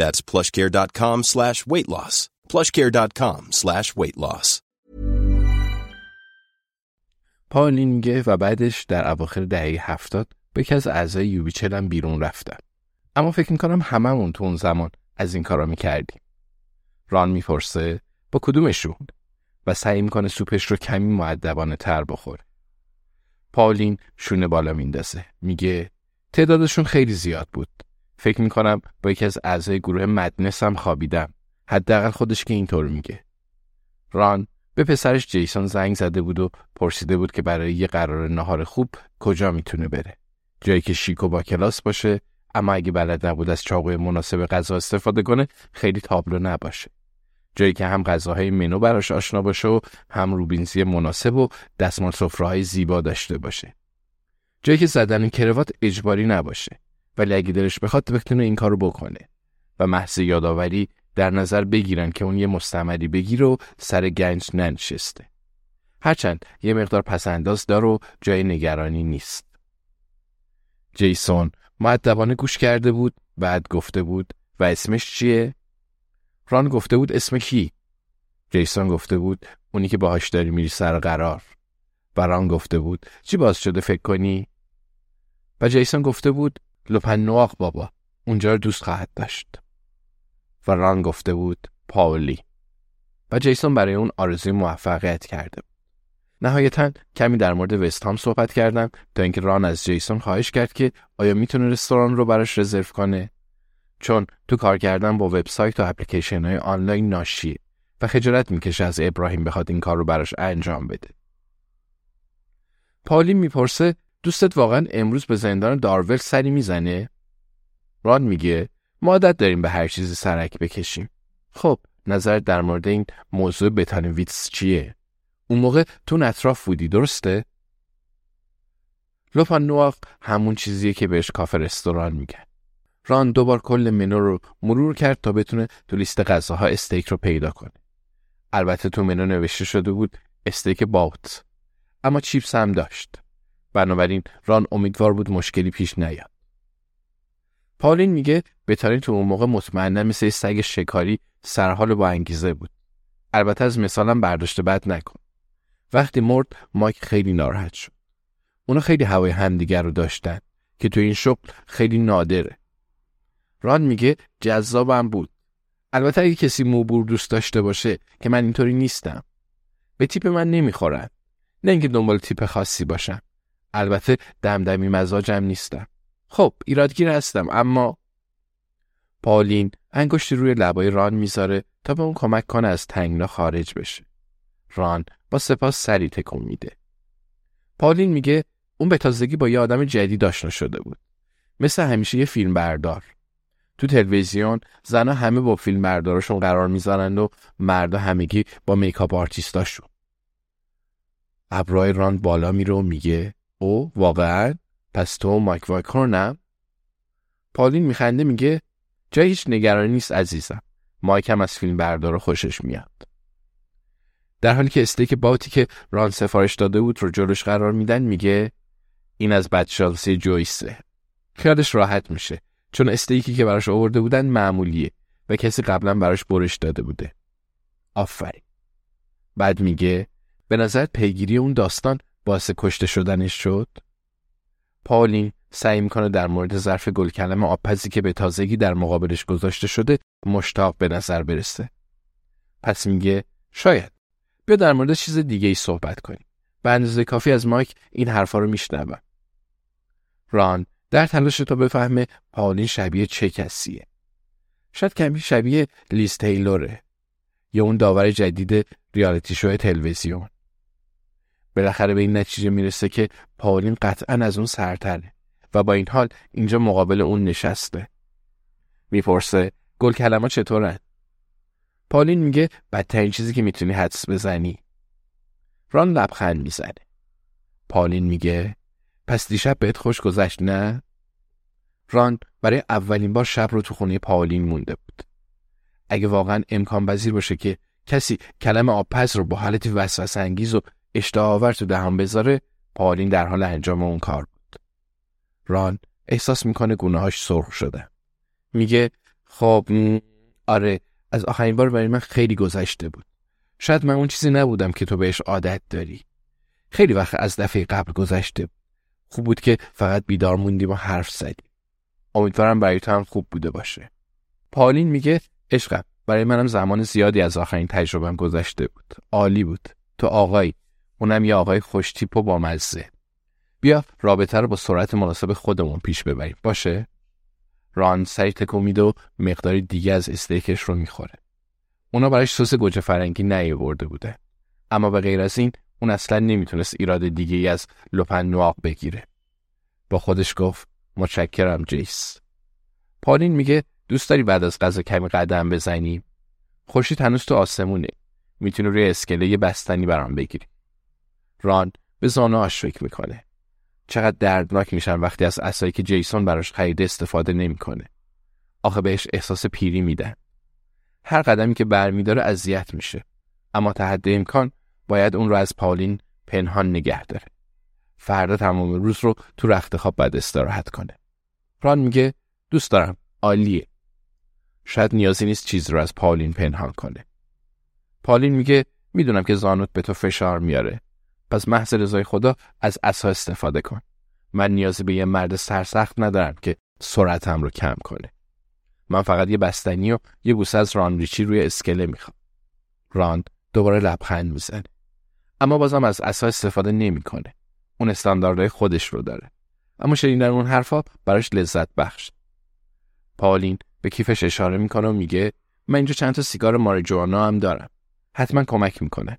That's plushcare.com slash weight loss. plushcare.com slash weight loss. پاولین میگه و بعدش در اواخر دهه هفتاد به یکی از اعضای یوبیچل هم بیرون رفتم. اما فکر می‌کنم هممون تو اون زمان از این کارا می‌کردیم. ران می‌پرسه با کدومشون و سعی می‌کنه سوپش رو کمی معدبانه تر بخوره. پاولین شونه بالا میندازه. میگه تعدادشون خیلی زیاد بود. فکر می‌کنم با یکی از اعضای گروه مدنس هم خوابیدم. حداقل خودش که اینطور میگه. ران به پسرش جیسون زنگ زده بود و پرسیده بود که برای یه قرار نهار خوب کجا می‌تونه بره. جایی که شیک و با کلاس باشه اما اگه بلد نبود از چاقوی مناسب غذا استفاده کنه خیلی تابلو نباشه. جایی که هم غذاهای منو براش آشنا باشه و هم روبینزی مناسب و دستمال سفره‌های زیبا داشته باشه. جایی که زدن کروات اجباری نباشه ولی اگه دلش بخواد بتونه این کارو بکنه و محض یادآوری در نظر بگیرن که اون یه مستمری بگیر و سر گنج ننشسته. هرچند یه مقدار پسنداز دار و جای نگرانی نیست. جیسون معدبانه گوش کرده بود بعد گفته بود و اسمش چیه؟ ران گفته بود اسم کی؟ جیسون گفته بود اونی که باهاش داری میری سر قرار. و ران گفته بود چی باز شده فکر کنی؟ و جیسون گفته بود لپن بابا اونجا رو دوست خواهد داشت. و ران گفته بود پاولی و جیسون برای اون آرزوی موفقیت کرده بود. نهایتا کمی در مورد وستهام صحبت کردم تا اینکه ران از جیسون خواهش کرد که آیا می‌تونه رستوران رو براش رزرو کنه چون تو کار کردن با وبسایت و اپلیکیشن های آنلاین ناشیه و خجالت می‌کشه از ابراهیم بخواد این کار رو براش انجام بده. پاولی می‌پرسه دوستت واقعا امروز به زندان دارول سری می‌زنه؟ ران میگه ما عادت داریم به هر چیزی سرک بکشیم. خب نظر در مورد این موضوع بتانویتس چیه؟ اون موقع تو اطراف بودی درسته؟ لوپان نواق همون چیزیه که بهش کافه رستوران میگن. ران دوبار کل منو رو مرور کرد تا بتونه تو لیست غذاها استیک رو پیدا کنه. البته تو منو نوشته شده بود استیک باوت. اما چیپس هم داشت. بنابراین ران امیدوار بود مشکلی پیش نیاد. پالین میگه بتارین تو اون موقع مطمئنا مثل سگ شکاری سرحال با انگیزه بود. البته از مثالم برداشته بد نکن. وقتی مرد مایک خیلی ناراحت شد. اونا خیلی هوای همدیگر رو داشتن که تو این شغل خیلی نادره. ران میگه جذابم بود. البته اگه کسی موبور دوست داشته باشه که من اینطوری نیستم. به تیپ من نمی‌خورن. نه اینکه دنبال تیپ خاصی باشم. البته دمدمی مزاجم نیستم. خب ایرادگیر هستم اما پالین انگشتی روی لبای ران می‌ذاره تا به اون کمک کنه از تنگنا خارج بشه. ران با سپاس سری تکون میده. پالین میگه اون به تازگی با یه آدم جدید آشنا شده بود. مثل همیشه یه فیلم بردار. تو تلویزیون زنها همه با فیلم بردارشون قرار می‌ذارن و مردا همگی با میکاپ آرتیستاشون. ابرای ران بالا میره و میگه او واقعا پس تو مایک وایکورنم؟ پالین میخنده میگه جای هیچ نگرانی نیست عزیزم. مایک هم از فیلم بردار خوشش میاد. در حالی که استیک باتی که ران سفارش داده بود رو جلوش قرار میدن میگه این از بدشانسی جویسه خیالش راحت میشه چون استیکی که براش آورده بودن معمولیه و کسی قبلا براش برش داده بوده آفرین بعد میگه به نظر پیگیری اون داستان باعث کشته شدنش شد؟ پالین سعی می‌کنه در مورد ظرف گلکلم آبپزی که به تازگی در مقابلش گذاشته شده مشتاق به نظر برسه. پس میگه شاید. بیا در مورد چیز دیگه ای صحبت کنیم. به اندازه کافی از مایک این حرفا رو میشنوم. ران در تلاش تا بفهمه پالین شبیه چه کسیه. شاید کمی شبیه لیز تیلوره یا اون داور جدید ریالیتی شو تلویزیون. بالاخره به این نتیجه می‌رسه که پالین قطعا از اون سرتره و با این حال اینجا مقابل اون نشسته. می‌پرسه گل کلمات چطورن پالین میگه بدترین چیزی که می‌تونی حدس بزنی. ران لبخند می‌زنه. پالین میگه پس دیشب بهت خوش گذشت نه؟ ران برای اولین بار شب رو تو خونه پالین مونده بود. اگه واقعا امکان پذیر باشه که کسی کلم آبپز رو با حالتی وسوسه انگیز و اشتها آور تو دهان بذاره پالین در حال انجام اون کار بود. ران احساس می‌کنه گونه‌هاش سرخ شده. میگه خب آره از آخرین بار برای من خیلی گذشته بود. شاید من اون چیزی نبودم که تو بهش عادت داری. خیلی وقت از دفعه قبل گذشته بود. خوب بود که فقط بیدار موندیم و حرف زدیم. امیدوارم برای تو هم خوب بوده باشه. پالین میگه عشقم برای منم زمان زیادی از آخرین تجربم گذشته بود. عالی بود. تو آقایی. اونم یه آقای خوشتیپ و با مزه بیا رابطه رو با سرعت مناسب خودمون پیش ببریم. باشه؟ ران سری تکو میده و مقداری دیگه از استیکش رو می‌خوره. اونا برایش سس گوجه فرنگی نیاورده بوده. اما به غیر از این اون اصلا نمی‌تونست ایراد دیگه ای از لپن نواق بگیره. با خودش گفت متشکرم جیس. پالین میگه دوست داری بعد از غذا کمی قدم بزنیم خورشید هنوز تو آسمونه. می‌تونی روی اسکله بستنی برام بگیری. ران به زانوهاش فکر می‌کنه. چقدر دردناک میشن وقتی از اسایی که جیسون براش خریده استفاده نمی‌کنه. آخه بهش احساس پیری میدن. هر قدمی که برمیداره اذیت میشه. اما تحت امکان باید اون رو از پالین پنهان نگه داره. فردا تمام روز رو تو رخت خواب بعد استراحت کنه. ران میگه دوست دارم. عالیه. شاید نیازی نیست چیز رو از پالین پنهان کنه. پالین میگه می‌دونم که زانوت به تو فشار میاره. پس محض رضای خدا از عصا استفاده کن. من نیازی به یه مرد سرسخت ندارم که سرعتم رو کم کنه. من فقط یه بستنی و یه بوسه از ران ریچی روی اسکله می‌خوام. راند دوباره لبخند می‌زنه. اما بازم از عصا استفاده نمی‌کنه. اون استانداردهای خودش رو داره. اما شنیدن اون حرفا براش لذت بخش. پالین به کیفش اشاره می‌کنه و میگه من اینجا چند تا سیگار ماریجوانا هم دارم. حتما کمک می‌کنه.